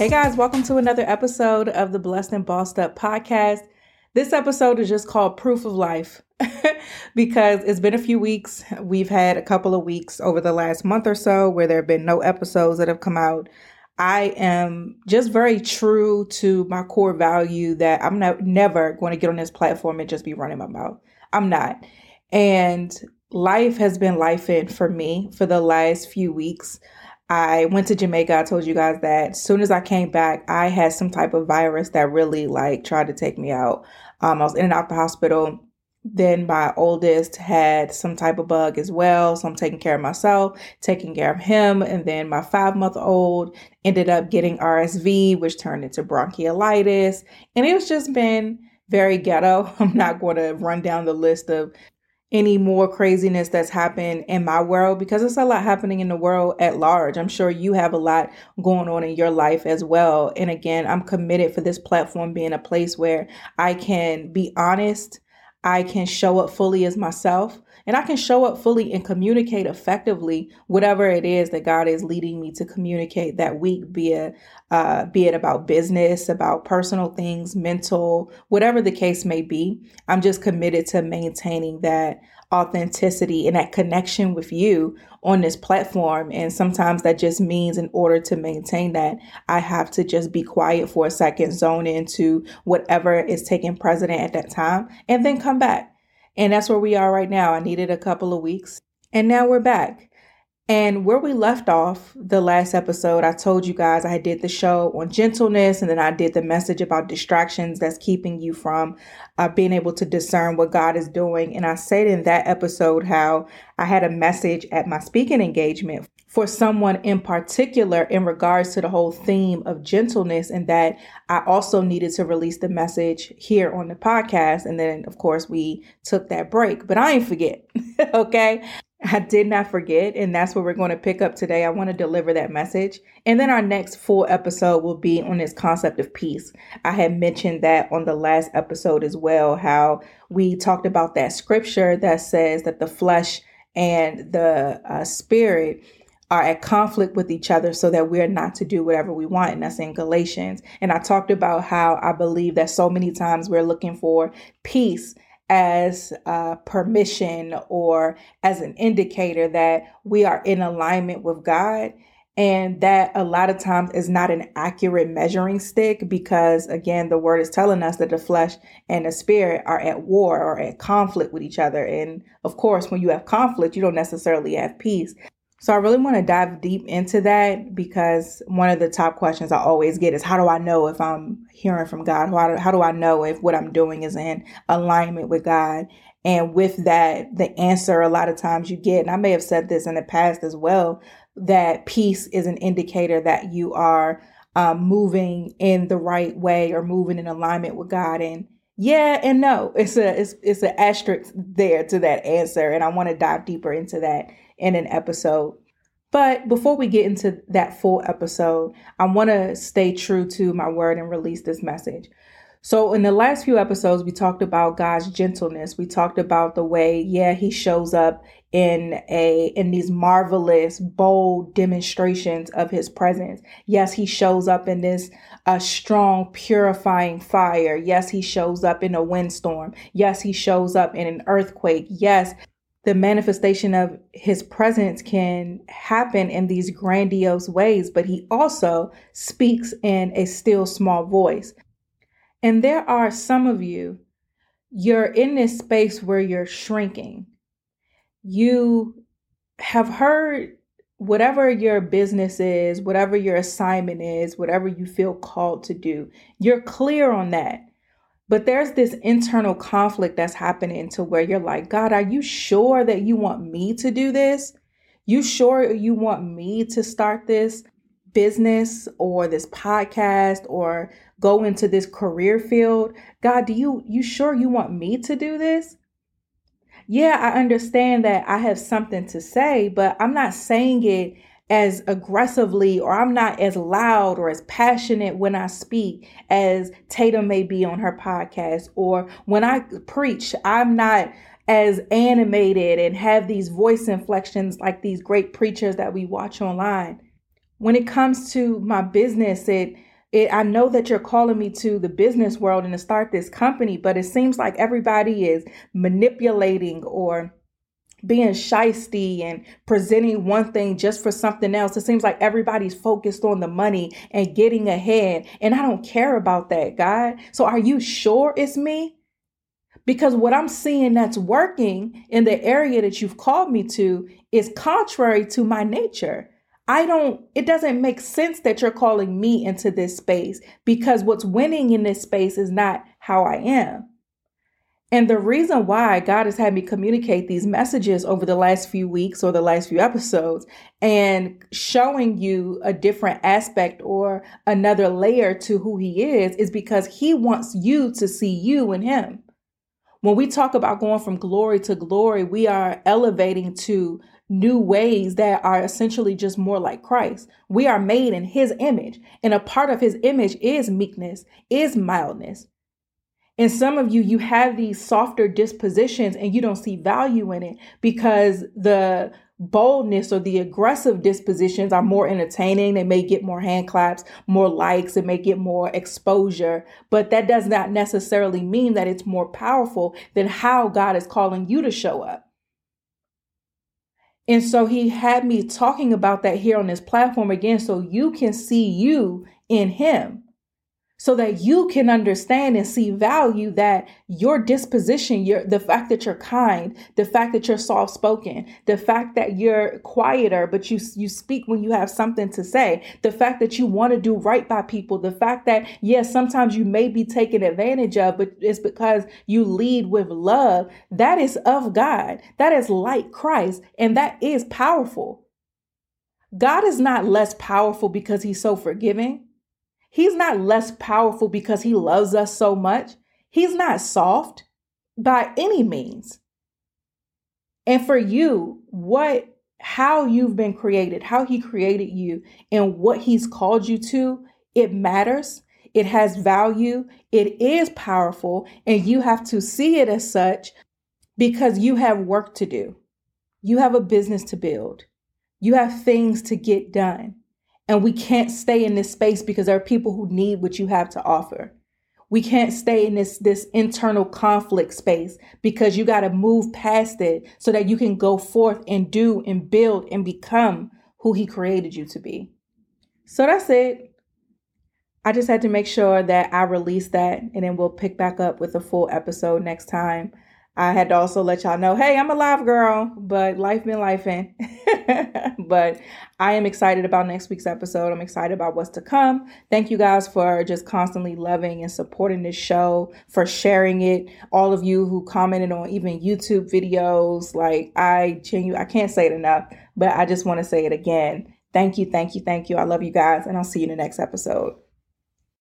Hey guys, welcome to another episode of the Blessed and Bossed Up podcast. This episode is just called Proof of Life because it's been a few weeks. We've had a couple of weeks over the last month or so where there have been no episodes that have come out. I am just very true to my core value that I'm not never going to get on this platform and just be running my mouth. I'm not. And life has been life in for me for the last few weeks. I went to Jamaica. I told you guys that. As soon as I came back, I had some type of virus that really like tried to take me out. Um, I was in and out the hospital. Then my oldest had some type of bug as well. So I'm taking care of myself, taking care of him. And then my five month old ended up getting RSV, which turned into bronchiolitis. And it's just been very ghetto. I'm not going to run down the list of any more craziness that's happened in my world because it's a lot happening in the world at large. I'm sure you have a lot going on in your life as well. And again, I'm committed for this platform being a place where I can be honest, I can show up fully as myself, and I can show up fully and communicate effectively whatever it is that God is leading me to communicate that week, be it uh, be it about business, about personal things, mental, whatever the case may be. I'm just committed to maintaining that authenticity and that connection with you on this platform. And sometimes that just means in order to maintain that, I have to just be quiet for a second, zone into whatever is taking precedent at that time, and then come back. And that's where we are right now. I needed a couple of weeks, and now we're back. And where we left off the last episode, I told you guys I did the show on gentleness and then I did the message about distractions that's keeping you from uh, being able to discern what God is doing. And I said in that episode how I had a message at my speaking engagement for someone in particular in regards to the whole theme of gentleness and that I also needed to release the message here on the podcast. And then, of course, we took that break, but I ain't forget. okay. I did not forget, and that's what we're going to pick up today. I want to deliver that message. And then our next full episode will be on this concept of peace. I had mentioned that on the last episode as well, how we talked about that scripture that says that the flesh and the uh, spirit are at conflict with each other so that we're not to do whatever we want. And that's in Galatians. And I talked about how I believe that so many times we're looking for peace as a permission or as an indicator that we are in alignment with God. And that a lot of times is not an accurate measuring stick because, again, the word is telling us that the flesh and the spirit are at war or at conflict with each other. And of course, when you have conflict, you don't necessarily have peace. So I really want to dive deep into that because one of the top questions I always get is how do I know if I'm hearing from God? How do, how do I know if what I'm doing is in alignment with God? And with that, the answer a lot of times you get, and I may have said this in the past as well, that peace is an indicator that you are um, moving in the right way or moving in alignment with God. And yeah and no, it's a it's it's an asterisk there to that answer, and I want to dive deeper into that in an episode. But before we get into that full episode, I want to stay true to my word and release this message. So, in the last few episodes, we talked about God's gentleness. We talked about the way, yeah, He shows up in a in these marvelous, bold demonstrations of His presence. Yes, He shows up in this uh, strong, purifying fire. Yes, He shows up in a windstorm. Yes, He shows up in an earthquake. Yes, the manifestation of His presence can happen in these grandiose ways, but He also speaks in a still small voice. And there are some of you, you're in this space where you're shrinking. You have heard whatever your business is, whatever your assignment is, whatever you feel called to do, you're clear on that. But there's this internal conflict that's happening to where you're like, God, are you sure that you want me to do this? You sure you want me to start this business or this podcast or go into this career field. God, do you you sure you want me to do this? Yeah, I understand that I have something to say, but I'm not saying it as aggressively or I'm not as loud or as passionate when I speak as Tatum may be on her podcast or when I preach, I'm not as animated and have these voice inflections like these great preachers that we watch online. When it comes to my business, it it, I know that you're calling me to the business world and to start this company, but it seems like everybody is manipulating or being shisty and presenting one thing just for something else. It seems like everybody's focused on the money and getting ahead. And I don't care about that, God. So are you sure it's me? Because what I'm seeing that's working in the area that you've called me to is contrary to my nature. I don't, it doesn't make sense that you're calling me into this space because what's winning in this space is not how I am. And the reason why God has had me communicate these messages over the last few weeks or the last few episodes and showing you a different aspect or another layer to who He is is because He wants you to see you in Him. When we talk about going from glory to glory, we are elevating to new ways that are essentially just more like Christ. We are made in his image, and a part of his image is meekness, is mildness. And some of you, you have these softer dispositions and you don't see value in it because the boldness or the aggressive dispositions are more entertaining. They may get more hand claps, more likes, it may get more exposure, but that does not necessarily mean that it's more powerful than how God is calling you to show up. And so he had me talking about that here on this platform again so you can see you in him so that you can understand and see value that your disposition, your the fact that you're kind, the fact that you're soft spoken, the fact that you're quieter but you you speak when you have something to say, the fact that you want to do right by people, the fact that yes, sometimes you may be taken advantage of, but it's because you lead with love. That is of God. That is like Christ, and that is powerful. God is not less powerful because he's so forgiving. He's not less powerful because he loves us so much. He's not soft by any means. And for you, what how you've been created, how he created you, and what he's called you to, it matters. It has value. It is powerful. And you have to see it as such because you have work to do. You have a business to build. You have things to get done. And we can't stay in this space because there are people who need what you have to offer. We can't stay in this this internal conflict space because you got to move past it so that you can go forth and do and build and become who he created you to be. So that's it. I just had to make sure that I release that and then we'll pick back up with a full episode next time. I had to also let y'all know, hey, I'm a live girl, but life been life in. but I am excited about next week's episode. I'm excited about what's to come. Thank you guys for just constantly loving and supporting this show, for sharing it. All of you who commented on even YouTube videos, like I genuinely, I can't say it enough, but I just want to say it again. Thank you, thank you, thank you. I love you guys, and I'll see you in the next episode.